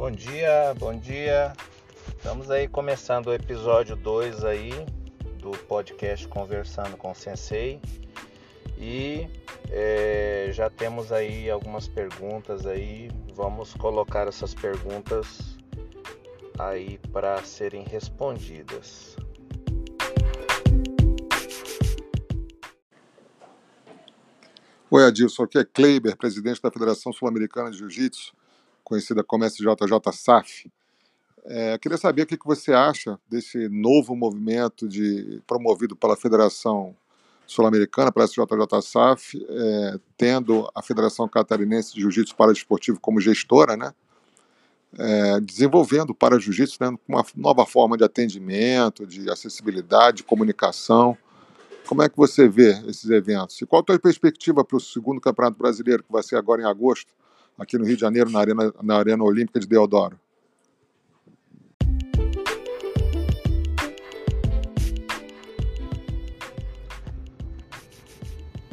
Bom dia, bom dia. Estamos aí começando o episódio 2 aí do podcast Conversando com Sensei. E é, já temos aí algumas perguntas aí. Vamos colocar essas perguntas aí para serem respondidas. Oi, Adilson. Aqui é Kleiber, presidente da Federação Sul-Americana de Jiu-Jitsu, conhecida como SJJ-SAF. É, queria saber o que você acha desse novo movimento de, promovido pela Federação Sul-Americana, pela SJJ-SAF, é, tendo a Federação Catarinense de Jiu-Jitsu Paradesportivo como gestora, né? É, desenvolvendo para jiu-jitsu né, uma nova forma de atendimento, de acessibilidade, de comunicação. Como é que você vê esses eventos? E qual a tua perspectiva para o segundo Campeonato Brasileiro, que vai ser agora em agosto, aqui no Rio de Janeiro, na Arena, na arena Olímpica de Deodoro?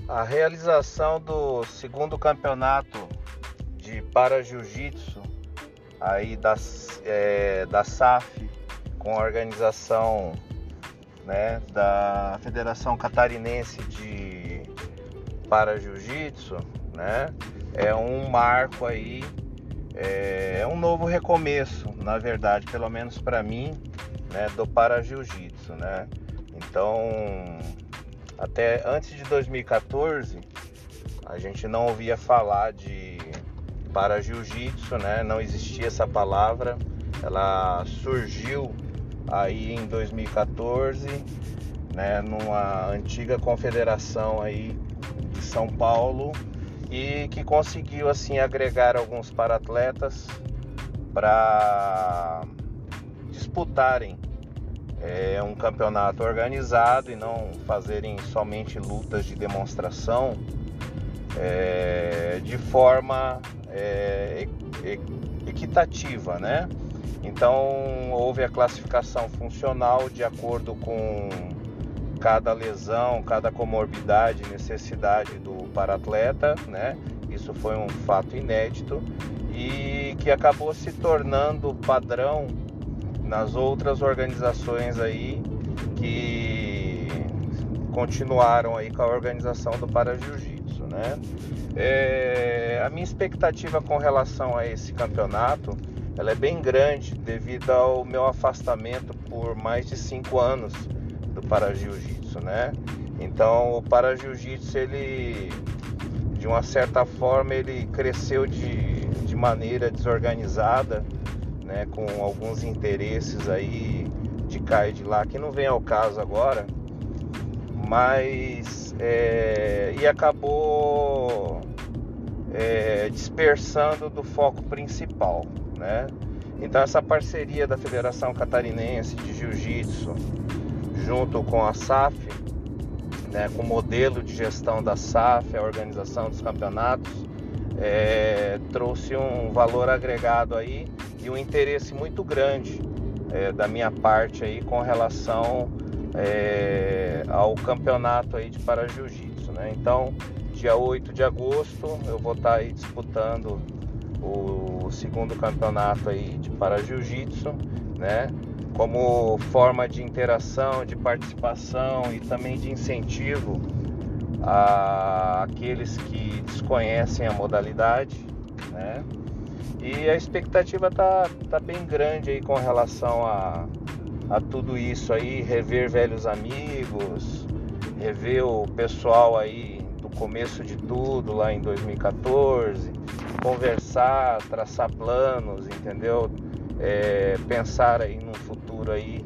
A realização do segundo campeonato de para jiu-jitsu aí da, é, da SAF com a organização né, da Federação Catarinense de para Jiu-Jitsu, né, é um marco aí, é, é um novo recomeço, na verdade, pelo menos para mim, né, do para Jiu-Jitsu, né. Então até antes de 2014, a gente não ouvia falar de para jiu-jitsu, né? Não existia essa palavra. Ela surgiu aí em 2014, né, numa antiga confederação aí de São Paulo e que conseguiu assim agregar alguns para-atletas para disputarem é, um campeonato organizado e não fazerem somente lutas de demonstração é, de forma é, equitativa, né? Então houve a classificação funcional de acordo com cada lesão, cada comorbidade, necessidade do paratleta, né? Isso foi um fato inédito e que acabou se tornando padrão nas outras organizações aí que continuaram aí com a organização do para jiu-jitsu, né? É, a minha expectativa com relação a esse campeonato, ela é bem grande devido ao meu afastamento por mais de cinco anos do para jiu-jitsu, né? Então o para jiu-jitsu ele de uma certa forma ele cresceu de, de maneira desorganizada né, com alguns interesses aí de cá e de lá, que não vem ao caso agora, mas é, e acabou é, dispersando do foco principal, né? Então essa parceria da Federação Catarinense de Jiu-Jitsu junto com a SAF, né, com o modelo de gestão da SAF, a organização dos campeonatos, é, trouxe um valor agregado aí e um interesse muito grande é, da minha parte aí com relação é, ao campeonato aí de para jiu-jitsu, né? Então, dia 8 de agosto eu vou estar aí disputando o segundo campeonato aí de para jiu-jitsu, né? Como forma de interação, de participação e também de incentivo a aqueles que desconhecem a modalidade, né? E a expectativa tá, tá bem grande aí com relação a, a tudo isso aí, rever velhos amigos, rever o pessoal aí do começo de tudo lá em 2014, conversar, traçar planos, entendeu? É, pensar aí num futuro aí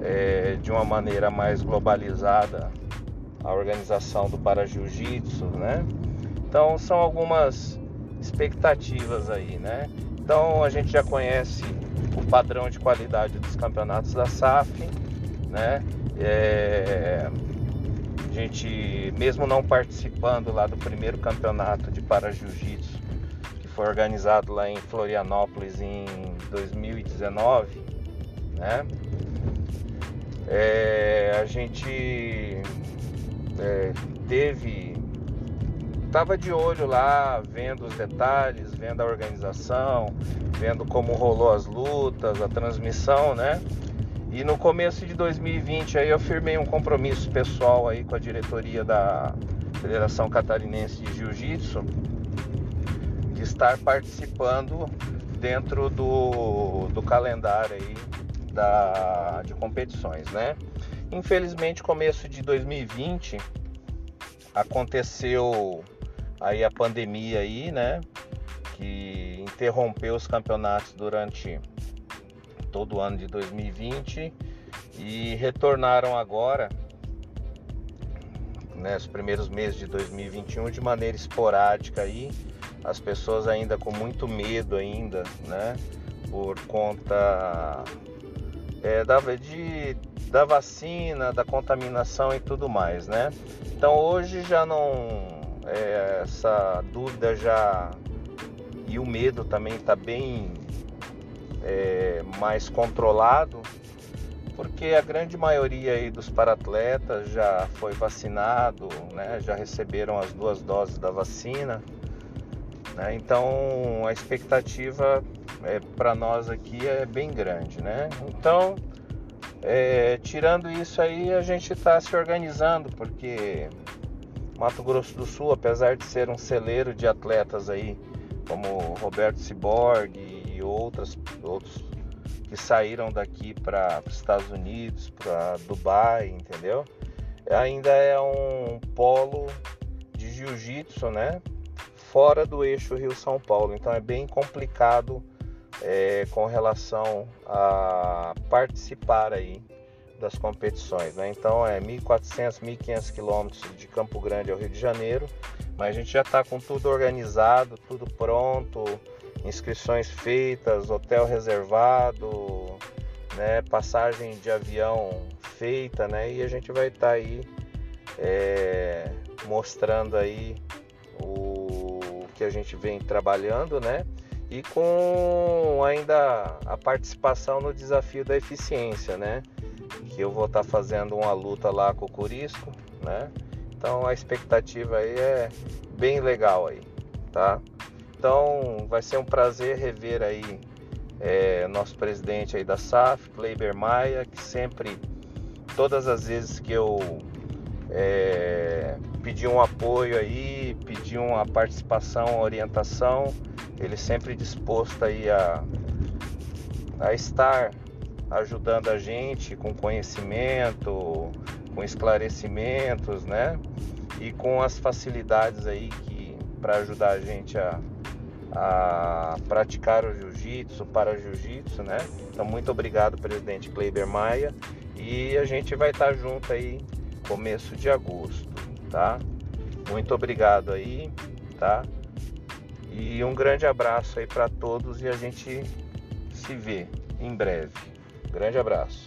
é, de uma maneira mais globalizada a organização do para jiu-jitsu, né? Então são algumas expectativas aí, né? Então a gente já conhece o padrão de qualidade dos campeonatos da SAF, né? É, a gente, mesmo não participando lá do primeiro campeonato de para jiu-jitsu, que foi organizado lá em Florianópolis em 2019, né? É, a gente é, teve estava de olho lá, vendo os detalhes, vendo a organização, vendo como rolou as lutas, a transmissão, né? E no começo de 2020 aí eu firmei um compromisso pessoal aí com a diretoria da Federação Catarinense de Jiu-Jitsu de estar participando dentro do, do calendário aí da, de competições, né? Infelizmente, começo de 2020 aconteceu aí a pandemia aí, né? Que interrompeu os campeonatos durante todo o ano de 2020 e retornaram agora, né, os primeiros meses de 2021 de maneira esporádica aí, as pessoas ainda com muito medo ainda, né, por conta é, da, de, da vacina, da contaminação e tudo mais, né? Então hoje já não é, essa dúvida já e o medo também está bem é, mais controlado, porque a grande maioria aí dos paratletas já foi vacinado, né, já receberam as duas doses da vacina. Né, então a expectativa é, para nós aqui é bem grande. Né? Então, é, tirando isso aí, a gente está se organizando, porque Mato Grosso do Sul, apesar de ser um celeiro de atletas aí, como Roberto Ciborgue e outras, outros que saíram daqui para os Estados Unidos, para Dubai, entendeu? Ainda é um polo de jiu-jitsu, né? Fora do eixo Rio-São Paulo, então é bem complicado é, com relação a participar aí das competições, né? Então é 1.400, 1.500 quilômetros de Campo Grande ao Rio de Janeiro, mas a gente já está com tudo organizado, tudo pronto, inscrições feitas, hotel reservado, né, passagem de avião feita, né, e a gente vai estar tá aí é, mostrando aí o que a gente vem trabalhando, né, e com ainda a participação no desafio da eficiência, né, que eu vou estar tá fazendo uma luta lá com o Curisco, né, então a expectativa aí é bem legal aí, tá? Então vai ser um prazer rever aí é, nosso presidente aí da SAF, Kleiber Maia, que sempre, todas as vezes que eu é, pedi um apoio aí, pedi uma participação, orientação, ele sempre disposto aí a, a estar ajudando a gente com conhecimento, com esclarecimentos, né? E com as facilidades aí que para ajudar a gente a a praticar o jiu-jitsu, para jiu-jitsu, né? Então, muito obrigado, presidente Kleiber Maia. E a gente vai estar junto aí começo de agosto, tá? Muito obrigado aí, tá? E um grande abraço aí para todos e a gente se vê em breve. Grande abraço.